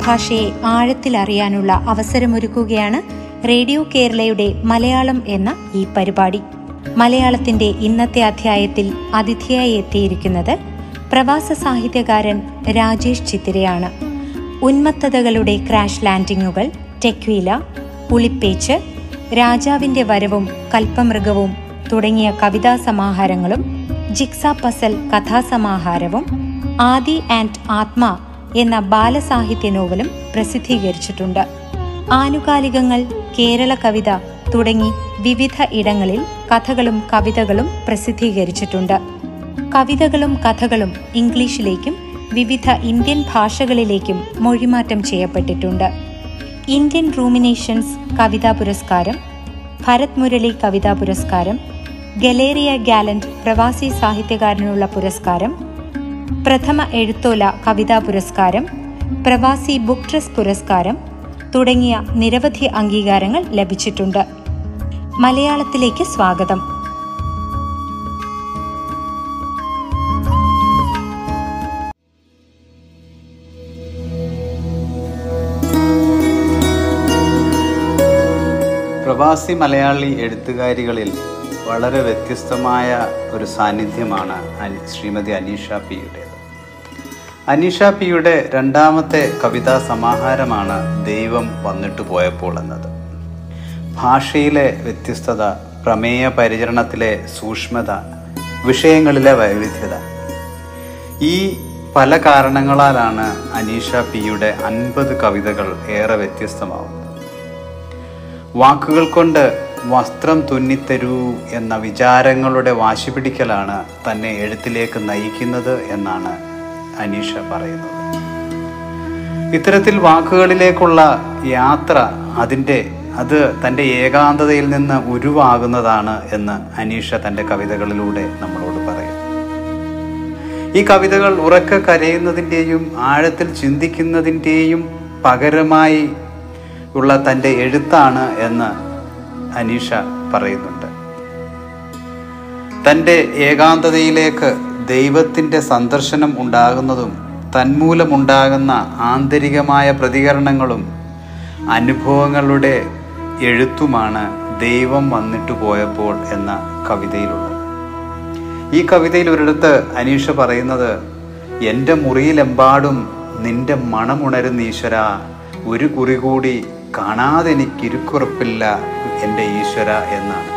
മാതൃഭാഷയെ ആഴത്തിൽ അറിയാനുള്ള അവസരമൊരുക്കുകയാണ് റേഡിയോ കേരളയുടെ മലയാളം എന്ന ഈ പരിപാടി. മലയാളത്തിന്റെ ഇന്നത്തെ അധ്യായത്തിൽ അതിഥിയായി എത്തിയിരിക്കുന്നത് പ്രവാസ സാഹിത്യകാരൻ രാജേഷ് ചിത്തിരയാണ്. ഉന്മത്തതകളുടെ ക്രാഷ് ലാൻഡിങ്ങുകൾ ടെക്വീല പുളിപ്പേച്ച് രാജാവിന്റെ വരവും കൽപ്പമൃഗവും തുടങ്ങിയ കവിതാ സമാഹാരങ്ങളും ജിക്സ പസൽ കഥാസമാഹാരവും ആദി ആൻഡ് ആത്മ എന്ന ബാലസാഹിത്യ നോവലും പ്രസിദ്ധീകരിച്ചിട്ടുണ്ട്. ആനുകാലികങ്ങൾ കേരള കവിത തുടങ്ങി വിവിധ ഇടങ്ങളിൽ കഥകളും കവിതകളും പ്രസിദ്ധീകരിച്ചിട്ടുണ്ട്. കവിതകളും കഥകളും ഇംഗ്ലീഷിലേക്കും വിവിധ ഇന്ത്യൻ ഭാഷകളിലേക്കും മൊഴിമാറ്റം ചെയ്യപ്പെട്ടിട്ടുണ്ട്. ഇന്ത്യൻ റൂമിനേഷൻസ് കവിതാ പുരസ്കാരം ഭരത് മുരളി കവിതാ പുരസ്കാരം ഗലേറിയ ഗാലന്റ് പ്രവാസി സാഹിത്യകാരനുള്ള പുരസ്കാരം പ്രഥമ എഴുത്തോല കവിതാ പുരസ്കാരം പ്രവാസി ബുക്ക് ട്രസ്റ്റ് പുരസ്കാരം തുടങ്ങിയ നിരവധി അംഗീകാരങ്ങൾ ലഭിച്ചിട്ടുണ്ട്. മലയാളത്തിലേക്ക് സ്വാഗതം. പ്രവാസി മലയാളി എഴുത്തുകാരികളിൽ വളരെ വ്യത്യസ്തമായ ഒരു സാന്നിധ്യമാണ് ശ്രീമതി അനീഷ പിയുടേത്. അനീഷ പിയുടെ രണ്ടാമത്തെ കവിതാ സമാഹാരമാണ് ദൈവം വന്നിട്ട് പോയപ്പോൾ എന്നത്. ഭാഷയിലെ വ്യത്യസ്തത പ്രമേയ പരിചരണത്തിലെ സൂക്ഷ്മത വിഷയങ്ങളിലെ വൈവിധ്യത. ഈ പല കാരണങ്ങളാലാണ് അനീഷ പിയുടെ അൻപത് കവിതകൾ ഏറെ വ്യത്യസ്തമാവുന്നത്. വാക്കുകൾ കൊണ്ട് വസ്ത്രം തുന്നിത്തരൂ എന്ന വിചാരങ്ങളുടെ വാശി പിടിക്കലാണ് തന്നെ എഴുത്തിലേക്ക് നയിക്കുന്നത് എന്നാണ് അനീഷ പറയുന്നത്. ഇത്തരത്തിൽ വാക്കുകളിലേക്കുള്ള യാത്ര അതിന്റെ അത് തന്റെ ഏകാന്തതയിൽ നിന്ന് ഉരുവാകുന്നതാണ് എന്ന് അനീഷ തന്റെ കവിതകളിലൂടെ നമ്മളോട് പറയും. ഈ കവിതകൾ ഉറക്ക കരയുന്നതിന്റെയും ആഴത്തിൽ ചിന്തിക്കുന്നതിന്റെയും പകരമായി ഉള്ള തന്റെ എഴുത്താണ് എന്ന് അനീഷ പറയുന്നുണ്ട്. തന്റെ ഏകാന്തതയിലേക്ക് ദൈവത്തിന്റെ സന്ദർശനം ഉണ്ടാകുന്നതും തന്മൂലമുണ്ടാകുന്ന ആന്തരികമായ പ്രതികരണങ്ങളും അനുഭവങ്ങളുടെ എഴുത്തുമാണ് ദൈവം വന്നിട്ട് പോയപ്പോൾ എന്ന കവിതയിലുള്ളത്. ഈ കവിതയിൽ ഒരിടത്ത് അനീഷ പറയുന്നത് എന്റെ മുറിയിലെമ്പാടും നിന്റെ മണമുണരുന്ന ഈശ്വര ഒരു കുറി കൂടി കാണാതെ എനിക്കിരുക്കുറപ്പില്ല എന്റെ ഈശ്വര എന്നാണ്.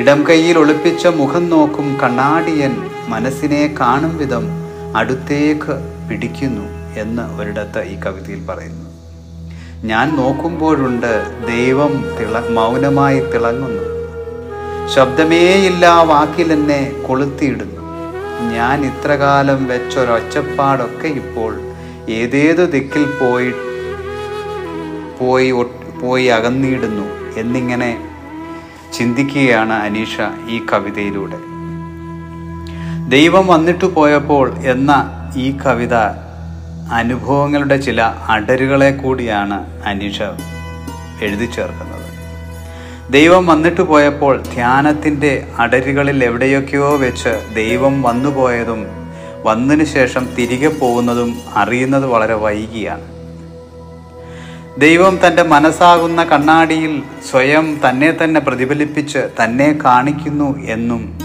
ഇടം കയ്യിൽ ഒളിപ്പിച്ച മുഖം നോക്കും കണ്ണാടിയൻ മനസ്സിനെ കാണും വിധം അടുത്തേക്ക് പിടിക്കുന്നു എന്ന് ഒരിടത്ത് ഈ കവിതയിൽ പറയുന്നു. ഞാൻ നോക്കുമ്പോഴുണ്ട് ദൈവം തിള മൗനമായി തിളങ്ങുന്നു. ശബ്ദമേയില്ല എന്നെ കൊളുത്തിയിടുന്നു. ഞാൻ ഇത്രകാലം വെച്ചൊരൊച്ചപ്പാടൊക്കെ ഇപ്പോൾ ഏതേതു ദിക്കിൽ പോയി പോയി പോയി അകന്നിടുന്നു എന്നിങ്ങനെ ചിന്തിക്കുകയാണ് അനീഷ ഈ കവിതയിലൂടെ. ദൈവം വന്നിട്ട് പോയപ്പോൾ എന്ന ഈ കവിത അനുഭവങ്ങളുടെ ചില അടരുകളെ കൂടിയാണ് അനീഷ എഴുതി ചേർക്കുന്നത്. ദൈവം വന്നിട്ട് പോയപ്പോൾ ധ്യാനത്തിന്റെ അടരുകളിൽ എവിടെയൊക്കെയോ വെച്ച് ദൈവം വന്നുപോയതും വന്നതിന് ശേഷം തിരികെ പോകുന്നതും അറിയുന്നത് വളരെ വൈകിയാണ്. ദൈവം തന്റെ മനസ്സാകുന്ന കണ്ണാടിയിൽ സ്വയം തന്നെ തന്നെ പ്രതിഫലിപ്പിച്ച് തന്നെ കാണിക്കുന്നു എന്നും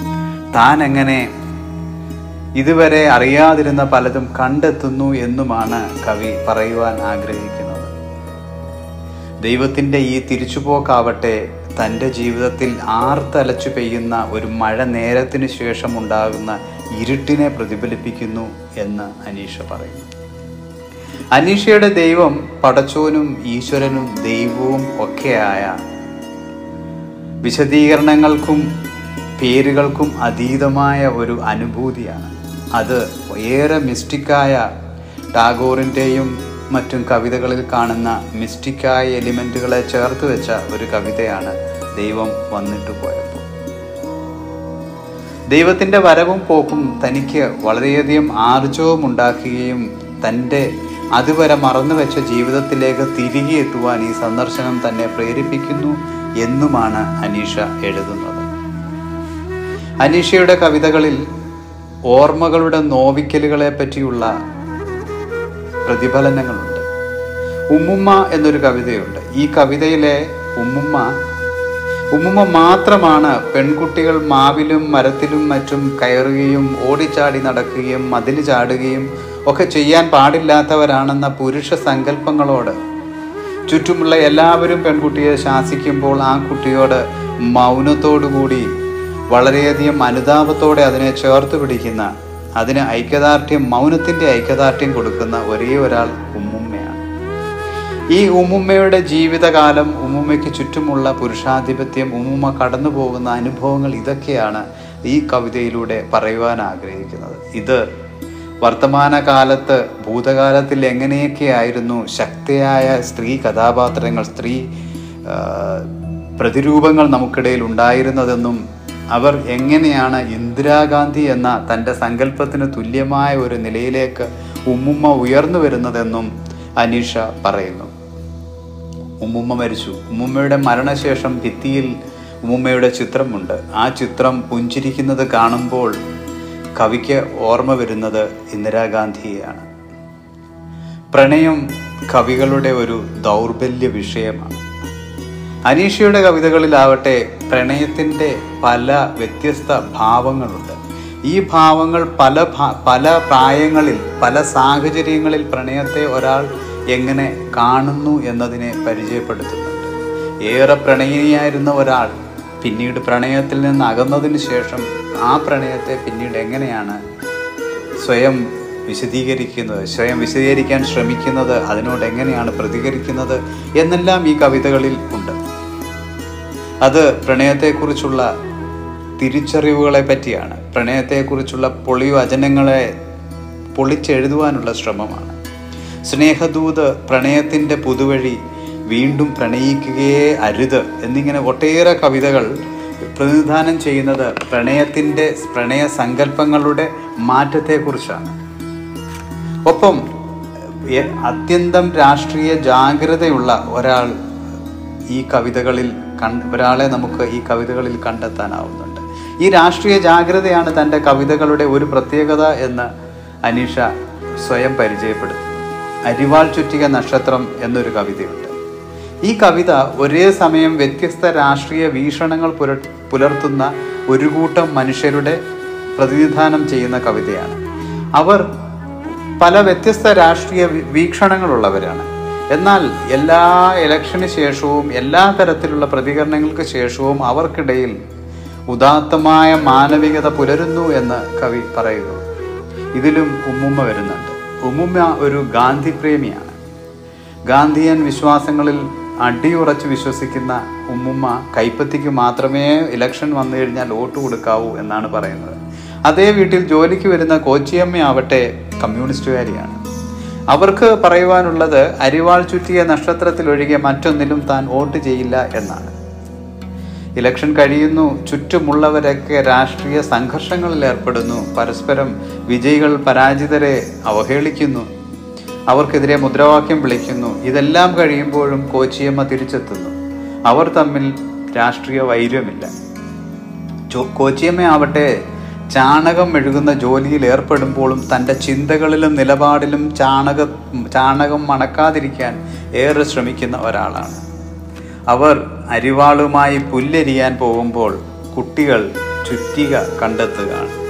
താൻ എങ്ങനെ ഇതുവരെ അറിയാതിരുന്ന പലതും കണ്ടെത്തുന്നു എന്നുമാണ് കവി പറയുവാൻ ആഗ്രഹിക്കുന്നത്. ദൈവത്തിന്റെ ഈ തിരിച്ചുപോക്കാവട്ടെ തന്റെ ജീവിതത്തിൽ ആർത്തലച്ചു പെയ്യുന്ന ഒരു മഴ നേരത്തിനു ശേഷം ഉണ്ടാകുന്ന ഇരുട്ടിനെ പ്രതിഫലിപ്പിക്കുന്നു എന്ന് അനീഷ പറയുന്നു. അനീഷയുടെ ദൈവം പടച്ചോനും ഈശ്വരനും ദൈവവും ഒക്കെയായ വിശദീകരണങ്ങൾക്കും പേരുകൾക്കും അതീതമായ ഒരു അനുഭൂതിയാണ്. അത് ഏറെ മിസ്റ്റിക്കായ ടാഗോറിന്റെയും മറ്റും കവിതകളിൽ കാണുന്ന മിസ്റ്റിക്കായ എലിമെന്റുകളെ ചേർത്ത് വെച്ച ഒരു കവിതയാണ് ദൈവം വന്നിട്ട് പോയപ്പോൾ. ദൈവത്തിന്റെ വരവും പോക്കും തനിക്ക് വളരെയധികം ആർജവും ഉണ്ടാക്കുകയും തന്റെ അതുവരെ മറന്നു വെച്ച ജീവിതത്തിലേക്ക് തിരികെ എത്തുവാൻ ഈ സന്ദർശനം തന്നെ പ്രേരിപ്പിക്കുന്നു എന്നുമാണ് അനീഷ എഴുതുന്നത്. അനീഷയുടെ കവിതകളിൽ ഓർമ്മകളുടെ നോവിക്കലുകളെ പറ്റിയുള്ള പ്രതിഫലനങ്ങളുണ്ട്. ഉമ്മുമ്മ എന്നൊരു കവിതയുണ്ട്. ഈ കവിതയിലെ ഉമ്മുമ്മ ഉമ്മുമ്മ മാത്രമാണ് പെൺകുട്ടികൾ മാവിലും മരത്തിലും മറ്റും കയറുകയും ഓടിച്ചാടി നടക്കുകയും മതിൽ ചാടുകയും ഒക്കെ ചെയ്യാൻ പാടില്ലാത്തവരാണെന്ന പുരുഷ സങ്കല്പങ്ങളോട് ചുറ്റുമുള്ള എല്ലാവരും പെൺകുട്ടിയെ ശാസിക്കുമ്പോൾ ആ കുട്ടിയോട് മൗനത്തോടുകൂടി വളരെയധികം അനുതാപത്തോടെ അതിനെ ചേർത്ത് പിടിക്കുന്ന അതിന് ഐക്യദാർഢ്യം മൗനത്തിന്റെ ഐക്യദാർഢ്യം കൊടുക്കുന്ന ഒരേ ഒരാൾ ഉമ്മുമ്മയാണ്. ഈ ഉമ്മുമ്മയുടെ ജീവിതകാലം ഉമ്മുമ്മയ്ക്ക് ചുറ്റുമുള്ള പുരുഷാധിപത്യം ഉമ്മുമ്മ കടന്നു പോകുന്ന അനുഭവങ്ങൾ ഇതൊക്കെയാണ് ഈ കവിതയിലൂടെ പറയുവാൻ ആഗ്രഹിക്കുന്നത്. ഇത് വർത്തമാനകാലത്ത് ഭൂതകാലത്തിൽ എങ്ങനെയൊക്കെയായിരുന്നു ശക്തിയായ സ്ത്രീ കഥാപാത്രങ്ങൾ സ്ത്രീ പ്രതിരൂപങ്ങൾ നമുക്കിടയിൽ ഉണ്ടായിരുന്നതെന്നും അവർ എങ്ങനെയാണ് ഇന്ദിരാഗാന്ധി എന്ന തന്റെ സങ്കല്പത്തിന് തുല്യമായ ഒരു നിലയിലേക്ക് ഉമ്മുമ്മ ഉയർന്നു വരുന്നതെന്നും അനീഷ പറയുന്നു. ഉമ്മുമ്മ മരിച്ചു. ഉമ്മുമ്മയുടെ മരണശേഷം ഭിത്തിയിൽ ഉമ്മുമ്മയുടെ ചിത്രമുണ്ട്. ആ ചിത്രം പുഞ്ചിരിക്കുന്നത് കാണുമ്പോൾ കവിക്ക് ഓർമ്മ വരുന്നത് ഇന്ദിരാഗാന്ധിയെയാണ്. പ്രണയം കവികളുടെ ഒരു ദൗർബല്യ വിഷയമാണ്. അനീഷയുടെ കവിതകളിലാവട്ടെ പ്രണയത്തിന്റെ പല വ്യത്യസ്ത ഭാവങ്ങളുണ്ട്. ഈ ഭാവങ്ങൾ പല പല പ്രായങ്ങളിൽ പല സാഹചര്യങ്ങളിൽ പ്രണയത്തെ ഒരാൾ എങ്ങനെ കാണുന്നു എന്നതിനെ പരിചയപ്പെടുത്തുന്നുണ്ട്. ഏറെ പ്രണയിനിയായിരുന്ന ഒരാൾ പിന്നീട് പ്രണയത്തിൽ നിന്ന് അകന്നതിന് ശേഷം ആ പ്രണയത്തെ പിന്നീട് എങ്ങനെയാണ് സ്വയം വിശദീകരിക്കുന്നത് സ്വയം വിശദീകരിക്കാൻ ശ്രമിക്കുന്നത് അതിനോട് എങ്ങനെയാണ് പ്രതികരിക്കുന്നത് എന്നെല്ലാം ഈ കവിതകളിൽ ഉണ്ട്. അത് പ്രണയത്തെക്കുറിച്ചുള്ള തിരിച്ചറിവുകളെ പറ്റിയാണ്. പ്രണയത്തെക്കുറിച്ചുള്ള പൊളി വചനങ്ങളെ പൊളിച്ചെഴുതുവാനുള്ള ശ്രമമാണ്. സ്നേഹദൂത് പ്രണയത്തിന്റെ പുതുവഴി വീണ്ടും പ്രണയിക്കുകയേ അരുത് എന്നിങ്ങനെ ഒട്ടേറെ കവിതകൾ പ്രതിനിധാനം ചെയ്യുന്നത് പ്രണയത്തിന്റെ പ്രണയ സങ്കല്പങ്ങളുടെ മാറ്റത്തെക്കുറിച്ചാണ്. ഒപ്പം അത്യന്തം രാഷ്ട്രീയ ജാഗ്രതയുള്ള ഒരാൾ ഈ കവിതകളിൽ ഒരാളെ നമുക്ക് ഈ കവിതകളിൽ കണ്ടെത്താനാവുന്നുണ്ട്. ഈ രാഷ്ട്രീയ ജാഗ്രതയാണ് തന്റെ കവിതകളുടെ ഒരു പ്രത്യേകത എന്ന് അനീഷ സ്വയം പരിചയപ്പെടുത്തുന്നു. അരിവാൾ ചുറ്റിക നക്ഷത്രം എന്നൊരു കവിതയുണ്ട്. ഈ കവിത ഒരേ സമയം വ്യത്യസ്ത രാഷ്ട്രീയ വീക്ഷണങ്ങൾ പുലർത്തുന്ന ഒരു കൂട്ടം മനുഷ്യരുടെ പ്രതിനിധാനം ചെയ്യുന്ന കവിതയാണ്. അവർ പല വ്യത്യസ്ത രാഷ്ട്രീയ വീക്ഷണങ്ങളുള്ളവരാണ്. എന്നാൽ എല്ലാ ഇലക്ഷന് ശേഷവും എല്ലാ തരത്തിലുള്ള പ്രതികരണങ്ങൾക്ക് ശേഷവും അവർക്കിടയിൽ ഉദാത്തമായ മാനവികത പുലരുന്നു എന്ന് കവി പറയുന്നു. ഇതിലും ഉമ്മുമ്മ വരുന്നുണ്ട്. ഉമ്മുമ്മ ഒരു ഗാന്ധി പ്രേമിയാണ്. ഗാന്ധിയൻ വിശ്വാസങ്ങളിൽ അടിയുറച്ച് വിശ്വസിക്കുന്ന ഉമ്മുമ്മ കൈപ്പത്തിക്ക് മാത്രമേ ഇലക്ഷൻ വന്നു കഴിഞ്ഞാൽ വോട്ട് കൊടുക്കാവൂ എന്നാണ് പറയുന്നത്. അതേ വീട്ടിൽ ജോലിക്ക് വരുന്ന കോച്ചിയമ്മയാവട്ടെ കമ്മ്യൂണിസ്റ്റുകാരിയാണ്. അവർക്ക് പറയുവാനുള്ളത് അരിവാൾ ചുറ്റിയ നക്ഷത്രത്തിലൊഴികെ മറ്റൊന്നിലും താൻ വോട്ട് ചെയ്യില്ല എന്നാണ്. ഇലക്ഷൻ കഴിയുന്നു ചുറ്റുമുള്ളവരൊക്കെ രാഷ്ട്രീയ സംഘർഷങ്ങളിൽ ഏർപ്പെടുന്നു പരസ്പരം വിജയികൾ പരാജിതരെ അവഹേളിക്കുന്നു അവർക്കെതിരെ മുദ്രാവാക്യം വിളിക്കുന്നു. ഇതെല്ലാം കഴിയുമ്പോഴും കോച്ചിയമ്മ തിരിച്ചെത്തുന്നു. അവർ തമ്മിൽ രാഷ്ട്രീയ വൈര്യമില്ല കോച്ചിയമ്മ ആവട്ടെ ചാണകം മെഴുകുന്ന ജോലിയിൽ ഏർപ്പെടുമ്പോഴും തന്റെ ചിന്തകളിലും നിലപാടിലും ചാണക ചാണകം മണക്കാതിരിക്കാൻ ഏറെ ശ്രമിക്കുന്ന ഒരാളാണ്. അവർ അരിവാളുമായി പുല്ലരിയാൻ പോകുമ്പോൾ കുട്ടികൾ ചുറ്റിക കണ്ടെത്തുകയാണ്.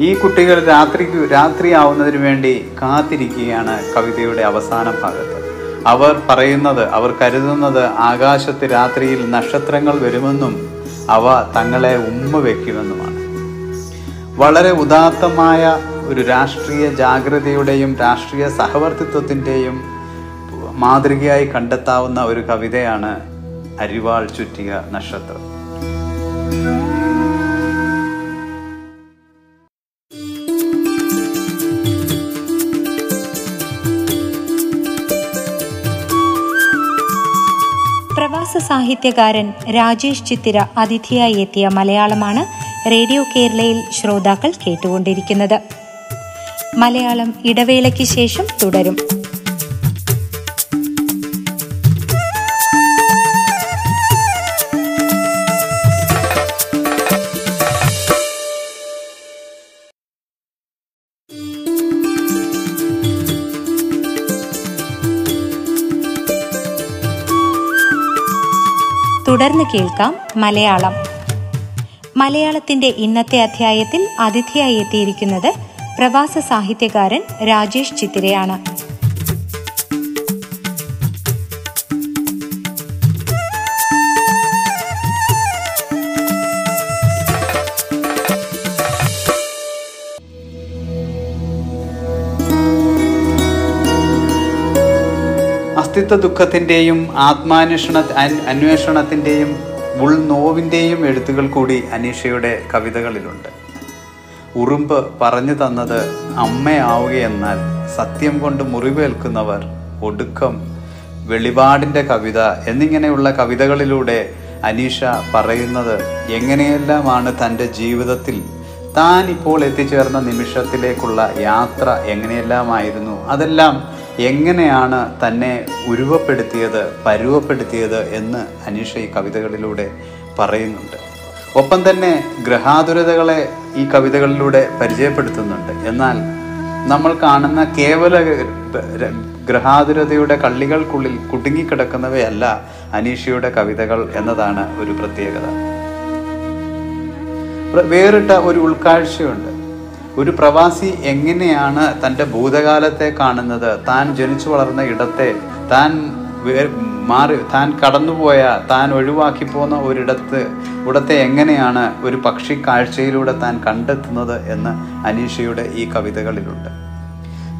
ഈ കുട്ടികൾ രാത്രിക്ക് രാത്രിയാവുന്നതിന് വേണ്ടി കാത്തിരിക്കുകയാണ് കവിതയുടെ അവസാന ഭാഗത്ത്. അവർ പറയുന്നത് അവർ കരുതുന്നത് ആകാശത്ത് രാത്രിയിൽ നക്ഷത്രങ്ങൾ വരുമെന്നും അവ തങ്ങളെ ഉമ്മ വയ്ക്കുമെന്നുമാണ് വളരെ ഉദാത്തമായ ഒരു രാഷ്ട്രീയ ജാഗ്രതയുടെയും രാഷ്ട്രീയ സഹവർത്തിത്വത്തിന്റെയും മാതൃകയായി കണ്ടെത്താവുന്ന ഒരു കവിതയാണ് അരിവാൾ ചുറ്റിയ നക്ഷത്രം. സാഹിത്യകാരൻ രാജേഷ് ചിത്തിര അതിഥിയായി എത്തിയ മലയാളമാണ് റേഡിയോ കേരളയിൽ ശ്രോതാക്കൾ കേട്ടുകൊണ്ടിരിക്കുന്നത്. മലയാളം ഇടവേളയ്ക്ക് ശേഷം തുടരും. തുടർന്ന് കേൾക്കാം മലയാളം. മലയാളത്തിന്റെ ഇന്നത്തെ അധ്യായത്തിൽ അതിഥിയായി എത്തിയിരിക്കുന്നത് പ്രവാസ സാഹിത്യകാരൻ രാജേഷ് ചിത്തിരയാണ്. അസ്തിത്വ ദുഃഖത്തിന്റെയും ആത്മാന്വേഷണ അന്വേഷണത്തിന്റെയും ഉൾനോവിന്റെയും എഴുത്തുകൾ കൂടി അനീഷയുടെ കവിതകളിലുണ്ട്. ഉറുമ്പ് പറഞ്ഞു തന്നത് അമ്മയാവുകയെന്നാൽ സത്യം കൊണ്ട് മുറിവേൽക്കുന്നവർ ഒടുക്കം വെളിപാടിന്റെ കവിത എന്നിങ്ങനെയുള്ള കവിതകളിലൂടെ അനീഷ പറയുന്നത് എങ്ങനെയെല്ലാമാണ് തന്റെ ജീവിതത്തിൽ താൻ ഇപ്പോൾ എത്തിച്ചേർന്ന നിമിഷത്തിലേക്കുള്ള യാത്ര എങ്ങനെയെല്ലാമായിരുന്നു? അതെല്ലാം എങ്ങനെയാണ് തന്നെ ഉരുവപ്പെടുത്തിയത് പരുവപ്പെടുത്തിയത് എന്ന് അനീഷ ഈ കവിതകളിലൂടെ പറയുന്നുണ്ട്. ഒപ്പം തന്നെ ഗ്രഹാതുരതകളെ ഈ കവിതകളിലൂടെ പരിചയപ്പെടുത്തുന്നുണ്ട്. എന്നാൽ നമ്മൾ കാണുന്ന കേവല ഗ്രഹാതുരതയുടെ കള്ളികൾക്കുള്ളിൽ കുടുങ്ങിക്കിടക്കുന്നവയല്ല അനീഷയുടെ കവിതകൾ എന്നതാണ് ഒരു പ്രത്യേകത. പ്ര- വേറിട്ട ഒരു ഉൾക്കാഴ്ചയുണ്ട്. ഒരു പ്രവാസി എങ്ങനെയാണ് തന്റെ ഭൂതകാലത്തെ കാണുന്നത്? താൻ ജനിച്ചു വളർന്ന ഇടത്തെ താൻ മാറി താൻ കടന്നുപോയ താൻ ഒഴിവാക്കി പോന്ന ഒരിടത്ത് ഇവിടത്തെ എങ്ങനെയാണ് ഒരു പക്ഷി കാഴ്ചയിലൂടെ താൻ കണ്ടെത്തുന്നത് എന്ന് അനീഷയുടെ ഈ കവിതകളിലുണ്ട്.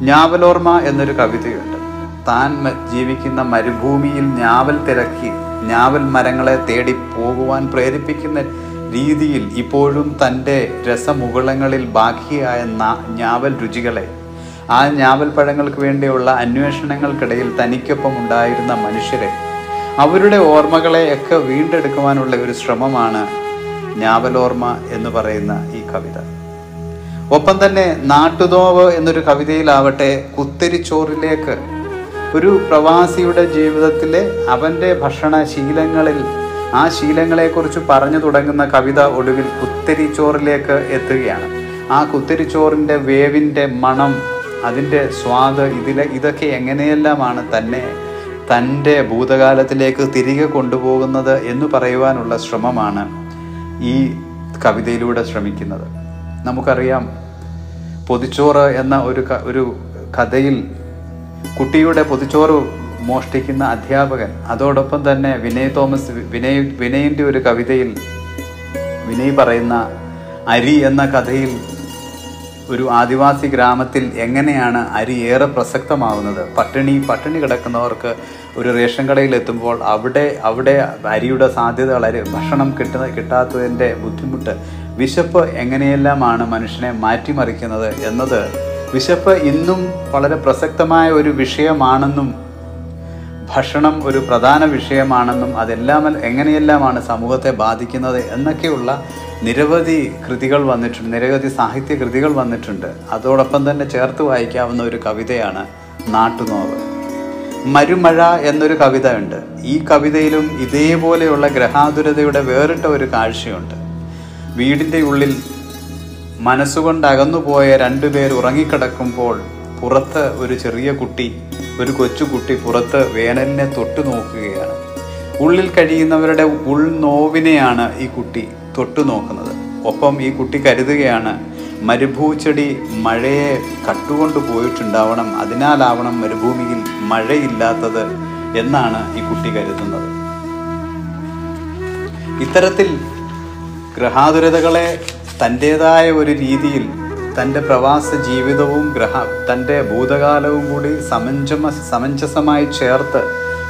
ഞാവലോർമ എന്നൊരു കവിതയുണ്ട്. താൻ ജീവിക്കുന്ന മരുഭൂമിയിൽ ഞാവൽ തിരക്കി ഞാവൽ മരങ്ങളെ തേടി പോകുവാൻ പ്രേരിപ്പിക്കുന്ന രീതിയിൽ ഇപ്പോഴും തന്റെ രസമുകുളങ്ങളിൽ ബാക്കിയായ ഞാവൽ രുചികളെ ആ ഞാവൽ പഴങ്ങൾക്ക് വേണ്ടിയുള്ള അന്വേഷണങ്ങൾക്കിടയിൽ തനിക്കൊപ്പം ഉണ്ടായിരുന്ന മനുഷ്യരെ അവരുടെ ഓർമ്മകളെ ഒക്കെ വീണ്ടെടുക്കുവാനുള്ള ഒരു ശ്രമമാണ് ഞാവലോർമ്മ എന്ന് പറയുന്ന ഈ കവിത. ഒപ്പം തന്നെ നാട്ടുതോവ് എന്നൊരു കവിതയിലാവട്ടെ കുത്തരിച്ചോറിലേക്ക് ഒരു പ്രവാസിയുടെ ജീവിതത്തിലെ അവന്റെ ഭക്ഷണ ശീലങ്ങളിൽ ആ ശീലങ്ങളെക്കുറിച്ച് പറഞ്ഞു തുടങ്ങുന്ന കവിത ഒടുവിൽ കുത്തരിച്ചോറിലേക്ക് എത്തുകയാണ്. ആ കുത്തരിച്ചോറിന്റെ വേവിന്റെ മണം അതിന്റെ സ്വാദ് ഇതിലെ ഇതൊക്കെ എങ്ങനെയെല്ലാമാണ് തന്നെ തന്റെ ഭൂതകാലത്തിലേക്ക് തിരികെ കൊണ്ടുപോകുന്നത് എന്ന് പറയുവാനുള്ള ശ്രമമാണ് ഈ കവിതയിലൂടെ ശ്രമിക്കുന്നത്. നമുക്കറിയാം പൊതിച്ചോറ് എന്ന ഒരു ഒരു കഥയിൽ കുട്ടിയുടെ പൊതിച്ചോറ് മോഷ്ടിക്കുന്ന അധ്യാപകൻ. അതോടൊപ്പം തന്നെ വിനയ് തോമസ് വിനയ് വിനയിന്റെ ഒരു കവിതയിൽ വിനയ് പറയുന്ന അരി എന്ന കഥയിൽ ഒരു ആദിവാസി ഗ്രാമത്തിൽ എങ്ങനെയാണ് അരി ഏറെ പ്രസക്തമാവുന്നത്? പട്ടിണി പട്ടിണി കിടക്കുന്നവർക്ക് ഒരു റേഷൻ കടയിൽ എത്തുമ്പോൾ അവിടെ അവിടെ അരിയുടെ സാധ്യത വളരെ ഭക്ഷണം കിട്ടുന്ന കിട്ടാത്തതിന്റെ ബുദ്ധിമുട്ട്. വിശപ്പ് എങ്ങനെയെല്ലാമാണ് മനുഷ്യനെ മാറ്റിമറിക്കുന്നത് എന്നത്? വിശപ്പ് ഇന്നും വളരെ പ്രസക്തമായ ഒരു വിഷയമാണെന്നും ഭക്ഷണം ഒരു പ്രധാന വിഷയമാണെന്നും അതെല്ലാം എങ്ങനെയെല്ലാമാണ് സമൂഹത്തെ ബാധിക്കുന്നത് എന്നൊക്കെയുള്ള നിരവധി കൃതികൾ വന്നിട്ടുണ്ട് നിരവധി സാഹിത്യ കൃതികൾ വന്നിട്ടുണ്ട്. അതോടൊപ്പം തന്നെ ചേർത്ത് വായിക്കാവുന്ന ഒരു കവിതയാണ് നാട്ടുനോവ്. മരുമഴ എന്നൊരു കവിത ഉണ്ട്. ഈ കവിതയിലും ഇതേപോലെയുള്ള ഗ്രഹാതുരതയുടെ വേറിട്ട ഒരു കാഴ്ചയുണ്ട്. വീടിന്റെ ഉള്ളിൽ മനസ്സുകൊണ്ട് അകന്നുപോയ രണ്ടുപേർ ഉറങ്ങിക്കിടക്കുമ്പോൾ പുറത്ത് ഒരു ചെറിയ കുട്ടി ഒരു കൊച്ചുകുട്ടി പുറത്ത് വേനലിനെ തൊട്ടു നോക്കുകയാണ്. ഉള്ളിൽ കഴിയുന്നവരുടെ ഉൾനോവിനെയാണ് ഈ കുട്ടി തൊട്ടു നോക്കുന്നത്. ഒപ്പം ഈ കുട്ടി കരുതുകയാണ് മരുഭൂച്ചെടി മഴയെ കട്ടുകൊണ്ട് പോയിട്ടുണ്ടാവണം അതിനാലാവണം മരുഭൂമിയിൽ മഴയില്ലാത്തത് എന്നാണ് ഈ കുട്ടി കരുതുന്നത്. ഇത്തരത്തിൽ ഗ്രഹാതുരതകളെ തന്റെതായ ഒരു രീതിയിൽ തന്റെ പ്രവാസ ജീവിതവും ഗ്രഹ തന്റെ ഭൂതകാലവും കൂടി സമഞ്ജമ സമഞ്ജസമായി ചേർത്ത്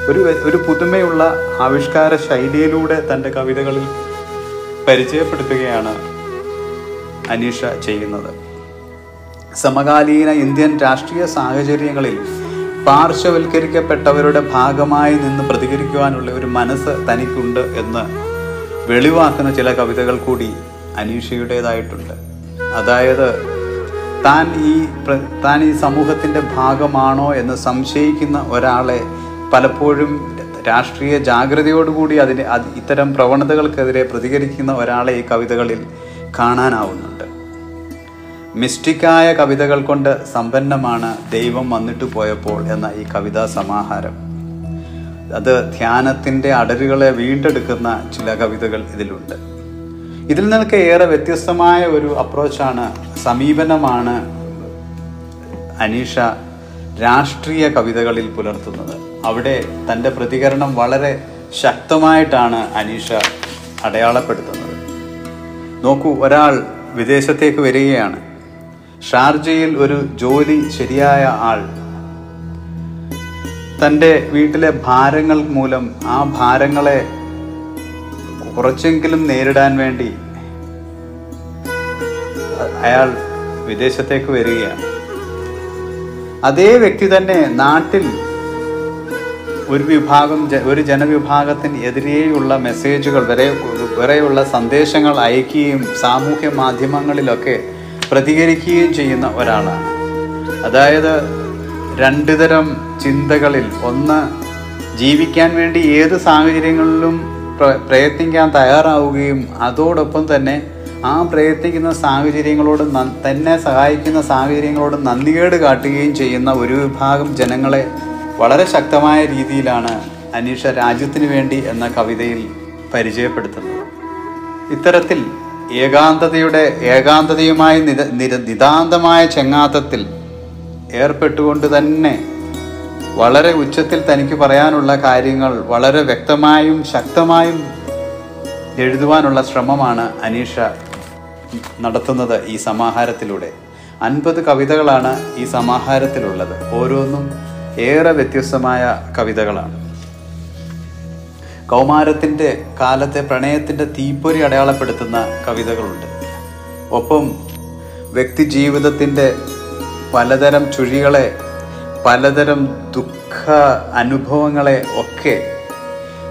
ഒരു ഒരു പുതുമയുള്ള ആവിഷ്കാര ശൈലിയിലൂടെ തന്റെ കവിതകളിൽ പരിചയപ്പെടുത്തുകയാണ് അനീഷ ചെയ്യുന്നത്. സമകാലീന ഇന്ത്യൻ രാഷ്ട്രീയ സാഹചര്യങ്ങളിൽ പാർശ്വവൽക്കരിക്കപ്പെട്ടവരുടെ ഭാഗമായി നിന്ന് പ്രതികരിക്കുവാനുള്ള ഒരു മനസ്സ് തനിക്കുണ്ട് എന്ന് വെളിവാക്കുന്ന ചില കവിതകൾ കൂടി അനീഷയുടേതായിട്ടുണ്ട്. അതായത് താൻ ഈ താൻ ഈ സമൂഹത്തിന്റെ ഭാഗമാണോ എന്ന് സംശയിക്കുന്ന ഒരാളെ പലപ്പോഴും രാഷ്ട്രീയ ജാഗ്രതയോടുകൂടി അതിന് അത് ഇത്തരം പ്രവണതകൾക്കെതിരെ പ്രതികരിക്കുന്ന ഒരാളെ ഈ കവിതകളിൽ കാണാനാവുന്നുണ്ട്. മിസ്റ്റിക്കായ കവിതകൾ കൊണ്ട് സമ്പന്നമാണ് ദൈവം വന്നിട്ട് പോയപ്പോൾ എന്ന ഈ കവിതാ സമാഹാരം. അത് ധ്യാനത്തിന്റെ അടരുകളെ വീണ്ടെടുക്കുന്ന ചില കവിതകൾ ഇതിലുണ്ട്. ഇതിൽ നിന്നൊക്കെ ഏറെ വ്യത്യസ്തമായ ഒരു അപ്രോച്ചാണ് സമീപനമാണ് അനീഷ രാഷ്ട്രീയ കവിതകളിൽ പുലർത്തുന്നത്. അവിടെ തന്റെ പ്രതികരണം വളരെ ശക്തമായിട്ടാണ് അനീഷ അടയാളപ്പെടുത്തുന്നത്. നോക്കൂ ഒരാൾ വിദേശത്തേക്ക് വരികയാണ്. ഷാർജയിൽ ഒരു ജോലി ശരിയായ ആൾ. തന്റെ വീട്ടിലെ ഭാരങ്ങൾ മൂലം ആ ഭാരങ്ങളെ കുറച്ചെങ്കിലും നേരിടാൻ വേണ്ടി അയാൾ വിദേശത്തേക്ക് വരികയാണ്. അതേ വ്യക്തി തന്നെ നാട്ടിൽ ഒരു വിഭാഗം ഒരു ജനവിഭാഗത്തിന് എതിരെയുള്ള മെസ്സേജുകൾ വരെ വരെയുള്ള സന്ദേശങ്ങൾ അയക്കുകയും സാമൂഹ്യ മാധ്യമങ്ങളിലൊക്കെ പ്രതികരിക്കുകയും ചെയ്യുന്ന ഒരാളാണ്. അതായത് രണ്ട് തരം ചിന്തകളിൽ ഒന്ന് ജീവിക്കാൻ വേണ്ടി ഏത് സാഹചര്യങ്ങളിലും പ്രയത്നിക്കാൻ തയ്യാറാവുകയും അതോടൊപ്പം തന്നെ ആ പ്രയത്നിക്കുന്ന സാഹചര്യങ്ങളോട് തന്നെ സഹായിക്കുന്ന സാഹചര്യങ്ങളോട് നന്ദികേട് കാട്ടുകയും ചെയ്യുന്ന ഒരു വിഭാഗം ജനങ്ങളെ വളരെ ശക്തമായ രീതിയിലാണ് അനീഷ രാജ്യത്തിന് വേണ്ടി എന്ന കവിതയിൽ പരിചയപ്പെടുത്തുന്നത്. ഇത്തരത്തിൽ ഏകാന്തതയുടെ ഏകാന്തതയുമായി നിത നിര നിതാന്തമായ ചെങ്ങാത്തത്തിൽ ഏർപ്പെട്ടുകൊണ്ട് തന്നെ വളരെ ഉച്ചത്തിൽ തനിക്ക് പറയാനുള്ള കാര്യങ്ങൾ വളരെ വ്യക്തമായും ശക്തമായും എഴുതുവാനുള്ള ശ്രമമാണ് അനീഷ നടത്തുന്നത് ഈ സമാഹാരത്തിലൂടെ. അൻപത് കവിതകളാണ് ഈ സമാഹാരത്തിലുള്ളത്. ഓരോന്നും ഏറെ വ്യത്യസ്തമായ കവിതകളാണ്. കൗമാരത്തിന്റെ കാലത്തെ പ്രണയത്തിന്റെ തീപ്പൊരി അടയാളപ്പെടുത്തുന്ന കവിതകളുണ്ട്. ഒപ്പം വ്യക്തി ജീവിതത്തിന്റെ പലതരം ചുഴികളെ പലതരം ദുഃഖ അനുഭവങ്ങളെ ഒക്കെ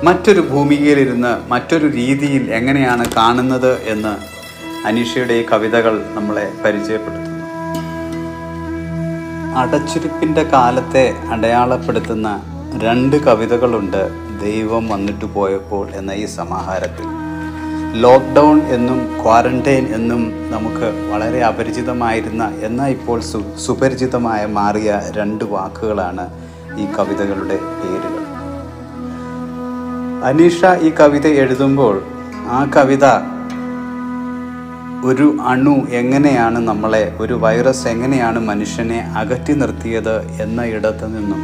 മറ്റൊരു ഭൂമികയിലിരുന്ന് മറ്റൊരു രീതിയിൽ എങ്ങനെയാണ് കാണുന്നത് എന്ന് അനീഷയുടെ ഈ കവിതകൾ നമ്മളെ പരിചയപ്പെടുത്തുന്നു. അടച്ചിരിപ്പിന്റെ കാലത്തെ അടയാളപ്പെടുത്തുന്ന രണ്ട് കവിതകളുണ്ട് ദൈവം വന്നിട്ട് പോയപ്പോൾ എന്ന ഈ സമാഹാരത്തിൽ. ലോക്ക്ഡൗൺ എന്നും ക്വാറന്റൈൻ എന്നും നമുക്ക് വളരെ അപരിചിതമായിരുന്ന എന്നാൽ ഇപ്പോൾ സു സുപരിചിതമായ മാറിയ രണ്ട് വാക്കുകളാണ് ഈ കവിതകളുടെ പേരുകൾ. അനീഷ ഈ കവിത എഴുതുമ്പോൾ ആ കവിത ഒരു അണു എങ്ങനെയാണ് നമ്മളെ ഒരു വൈറസ് എങ്ങനെയാണ് മനുഷ്യനെ അകറ്റി നിർത്തിയത് എന്ന ഇടത്തു നിന്നും.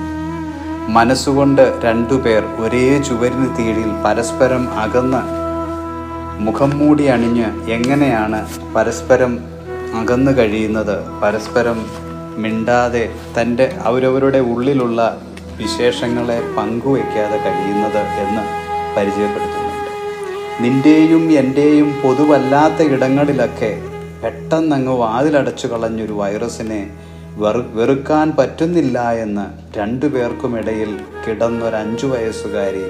മനസ്സുകൊണ്ട് രണ്ടുപേർ ഒരേ ചുവരിന് കീഴിൽ പരസ്പരം അകന്ന് മുഖം മൂടി അണിഞ്ഞ് എങ്ങനെയാണ് പരസ്പരം അകന്നു കഴിയുന്നത് പരസ്പരം മിണ്ടാതെ തന്റെ അവരവരുടെ ഉള്ളിലുള്ള വിശേഷങ്ങളെ പങ്കുവയ്ക്കാതെ കഴിയുന്നത് എന്ന് പരിചയപ്പെടുത്തുന്നുണ്ട് നിന്റെയും എന്റെയും പൊതുവല്ലാത്ത ഇടങ്ങളിലൊക്കെ പെട്ടെന്നങ്ങ് വാതിലടച്ചു കളഞ്ഞൊരു വൈറസിനെ വെറു വെറുക്കാൻ പറ്റുന്നില്ല എന്ന് രണ്ടു പേർക്കുമിടയിൽ കിടന്നൊരഞ്ചു വയസ്സുകാരി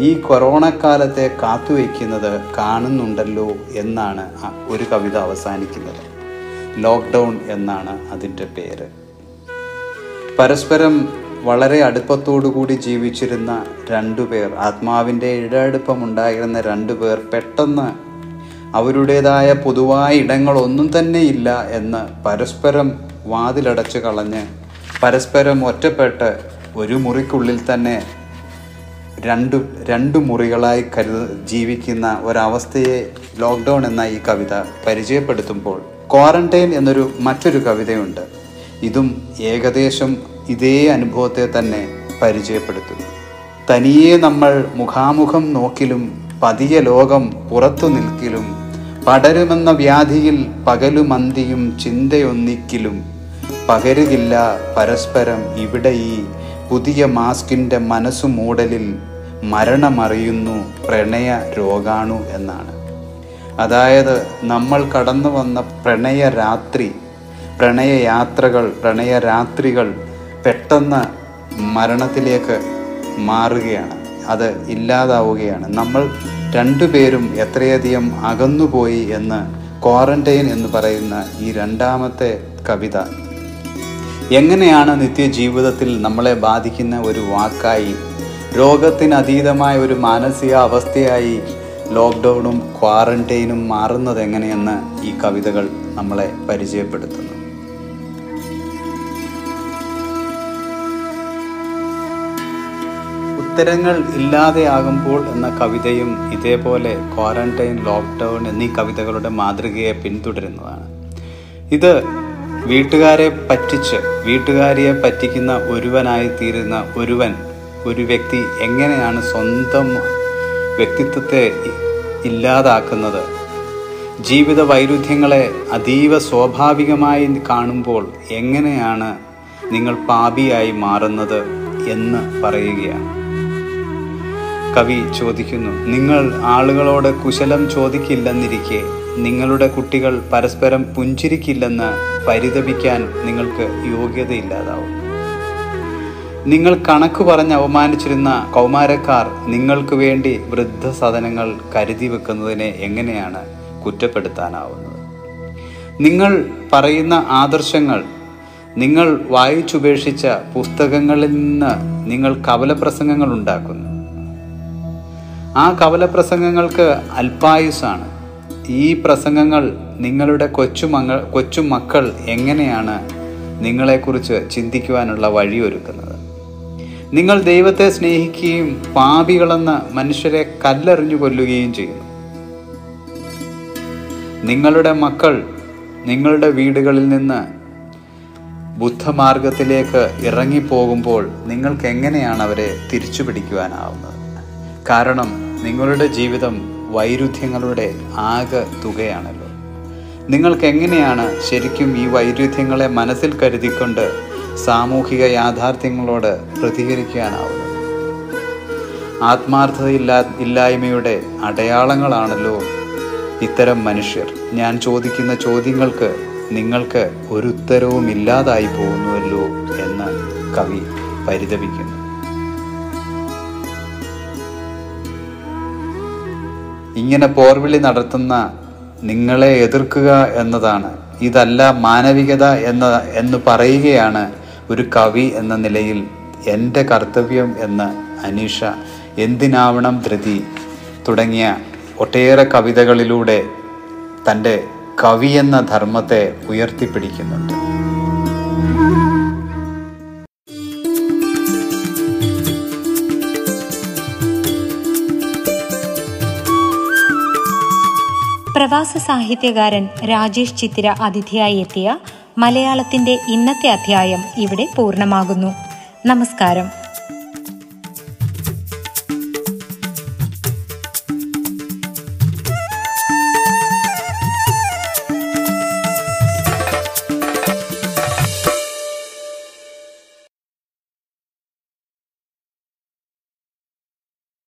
ഈ കൊറോണ കാലത്തെ കാത്തുവയ്ക്കുന്നത് കാണുന്നുണ്ടല്ലോ എന്നാണ് ഒരു കവിത അവസാനിക്കുന്നത്. ലോക്ക്ഡൗൺ എന്നാണ് അതിന്റെ പേര്. പരസ്പരം വളരെ അടുപ്പത്തോടുകൂടി ജീവിച്ചിരുന്ന രണ്ടുപേർ ആത്മാവിന്റെ ഇഴയടുപ്പമുണ്ടായിരുന്ന രണ്ടുപേർ പെട്ടെന്ന് അവരുടേതായ പൊതുവായ ഇടങ്ങളൊന്നും തന്നെ ഇല്ല എന്ന് പരസ്പരം വാതിലടച്ചു കളഞ്ഞ് പരസ്പരം ഒറ്റപ്പെട്ട് ഒരു മുറിക്കുള്ളിൽ തന്നെ രണ്ടു രണ്ടു മുറികളായി കരുത ജീവിക്കുന്ന ഒരവസ്ഥയെ ലോക്ക്ഡൗൺ എന്ന ഈ കവിത പരിചയപ്പെടുത്തുമ്പോൾ ക്വാറന്റൈൻ എന്നൊരു മറ്റൊരു കവിതയുണ്ട്. ഇതും ഏകദേശം ഇതേ അനുഭവത്തെ തന്നെ പരിചയപ്പെടുത്തുന്നു തനിയെ നമ്മൾ മുഖാമുഖം നോക്കിലും പതിയ ലോകം പുറത്തു നിൽക്കിലും പടരുമെന്ന വ്യാധിയിൽ പകലുമന്തിയും ചിന്തയൊന്നിക്കിലും. പകരുകില്ല പരസ്പരം ഇവിടെ ഈ പുതിയ മാസ്കിന്റെ മനസ്സു മൂടലിൽ മരണമറിയുന്നു പ്രണയ രോഗാണു എന്നാണ്. അതായത് നമ്മൾ കടന്നു വന്ന പ്രണയ രാത്രി പ്രണയ യാത്രകൾ പ്രണയയാത്രകൾ പ്രണയരാത്രികൾ പെട്ടെന്ന് മരണത്തിലേക്ക് മാറുകയാണ്. അത് ഇല്ലാതാവുകയാണ്. നമ്മൾ രണ്ടുപേരും എത്രയധികം അകന്നുപോയി എന്ന് ക്വാറന്റൈൻ എന്ന് പറയുന്ന ഈ രണ്ടാമത്തെ കവിത. എങ്ങനെയാണ് നിത്യജീവിതത്തിൽ നമ്മളെ ബാധിക്കുന്ന ഒരു വാക്കായി രോഗത്തിനതീതമായ ഒരു മാനസിക അവസ്ഥയായി ലോക്ക്ഡൗണും ക്വാറന്റൈനും മാറുന്നത് എങ്ങനെയെന്ന് ഈ കവിതകൾ നമ്മളെ പരിചയപ്പെടുത്തുന്നു. ഉത്തരങ്ങൾ ഇല്ലാതെയാകുമ്പോൾ എന്ന കവിതയും ഇതേപോലെ ക്വാറന്റൈൻ ലോക്ക്ഡൗൺ എന്നീ കവിതകളുടെ മാതൃകയെ പിന്തുടരുന്നതാണ്. ഇത് വീട്ടുകാരെ പറ്റിച്ച് വീട്ടുകാരിയെ പറ്റിക്കുന്ന ഒരുവനായി തീരുന്ന ഒരുവൻ ഒരു വ്യക്തി എങ്ങനെയാണ് സ്വന്തം വ്യക്തിത്വത്തെ ഇല്ലാതാക്കുന്നത്? ജീവിത വൈരുദ്ധ്യങ്ങളെ അതീവ സ്വാഭാവികമായി കാണുമ്പോൾ എങ്ങനെയാണ് നിങ്ങൾ പാപിയായി മാറുന്നത് എന്ന് പറയുകയാണ്. കവി ചോദിക്കുന്നു നിങ്ങൾ ആളുകളോട് കുശലം ചോദിക്കില്ലെന്നിരിക്കെ നിങ്ങളുടെ കുട്ടികൾ പരസ്പരം പുഞ്ചിരിക്കില്ലെന്ന് പരിതപിക്കാൻ നിങ്ങൾക്ക് യോഗ്യതയില്ലാതാവും. നിങ്ങൾ കണക്ക് പറഞ്ഞ് അവമാനിച്ചിരുന്ന കൗമാരക്കാർ നിങ്ങൾക്ക് വേണ്ടി വൃദ്ധസദനങ്ങൾ കരുതി വെക്കുന്നതിനെ എങ്ങനെയാണ് കുറ്റപ്പെടുത്താനാവുന്നത്? നിങ്ങൾ പറയുന്ന ആദർശങ്ങൾ നിങ്ങൾ വായിച്ചുപേക്ഷിച്ച പുസ്തകങ്ങളിൽ നിന്ന് നിങ്ങൾ കവല പ്രസംഗങ്ങൾ ഉണ്ടാക്കുന്നു. ആ കവല പ്രസംഗങ്ങൾക്ക് അല്പായുസാണ് ഈ പ്രസംഗങ്ങൾ നിങ്ങളുടെ കൊച്ചുമങ്ങൾ കൊച്ചുമക്കൾ എങ്ങനെയാണ് നിങ്ങളെക്കുറിച്ച് ചിന്തിക്കുവാനുള്ള വഴിയൊരുക്കുന്നത്? നിങ്ങൾ ദൈവത്തെ സ്നേഹിക്കുകയും പാപികളെന്ന് മനുഷ്യരെ കല്ലെറിഞ്ഞു കൊല്ലുകയും ചെയ്യുന്നു. നിങ്ങളുടെ മക്കൾ നിങ്ങളുടെ വീടുകളിൽ നിന്ന് ബുദ്ധമാർഗത്തിലേക്ക് ഇറങ്ങിപ്പോകുമ്പോൾ നിങ്ങൾക്ക് എങ്ങനെയാണ് അവരെ തിരിച്ചു പിടിക്കുവാനാവുന്നത് കാരണം നിങ്ങളുടെ ജീവിതം വൈരുദ്ധ്യങ്ങളുടെ ആകെ തുകയാണല്ലോ. നിങ്ങൾക്ക് എങ്ങനെയാണ് ശരിക്കും ഈ വൈരുദ്ധ്യങ്ങളെ മനസ്സിൽ കരുതിക്കൊണ്ട് സാമൂഹിക യാഥാർത്ഥ്യങ്ങളോട് പ്രതികരിക്കാനാവുന്നത്? ആത്മാർത്ഥതയില്ലാ ഇല്ലായ്മയുടെ അടയാളങ്ങളാണല്ലോ ഇത്തരം മനുഷ്യർ. ഞാൻ ചോദിക്കുന്ന ചോദ്യങ്ങൾക്ക് നിങ്ങൾക്ക് ഒരു ഉത്തരവും ഇല്ലാതായി പോകുന്നുവല്ലോ എന്ന് കവി പരിതപിക്കുന്നു. ഇങ്ങനെ പോർവിളി നടത്തുന്ന നിങ്ങളെ എതിർക്കുക എന്നതാണ്. ഇതല്ല മാനവികത എന്ന എന്ന് പറയുകയാണ് ഒരു കവി എന്ന നിലയിൽ എന്റെ കർത്തവ്യം എന്ന് അനീഷ. എന്തിനാവണം ധൃതി? തുടങ്ങിയ ഒട്ടേറെ കവിതകളിലൂടെ തന്റെ കവി എന്ന ധർമ്മത്തെ ഉയർത്തിപ്പിടിക്കുന്നുണ്ട്. പ്രവാസ സാഹിത്യകാരൻ രാജേഷ് ചിത്തിര അതിഥിയായി എത്തിയ മലയാളത്തിന്റെ ഇന്നത്തെ അധ്യായം ഇവിടെ പൂർണമാകുന്നു. നമസ്കാരം.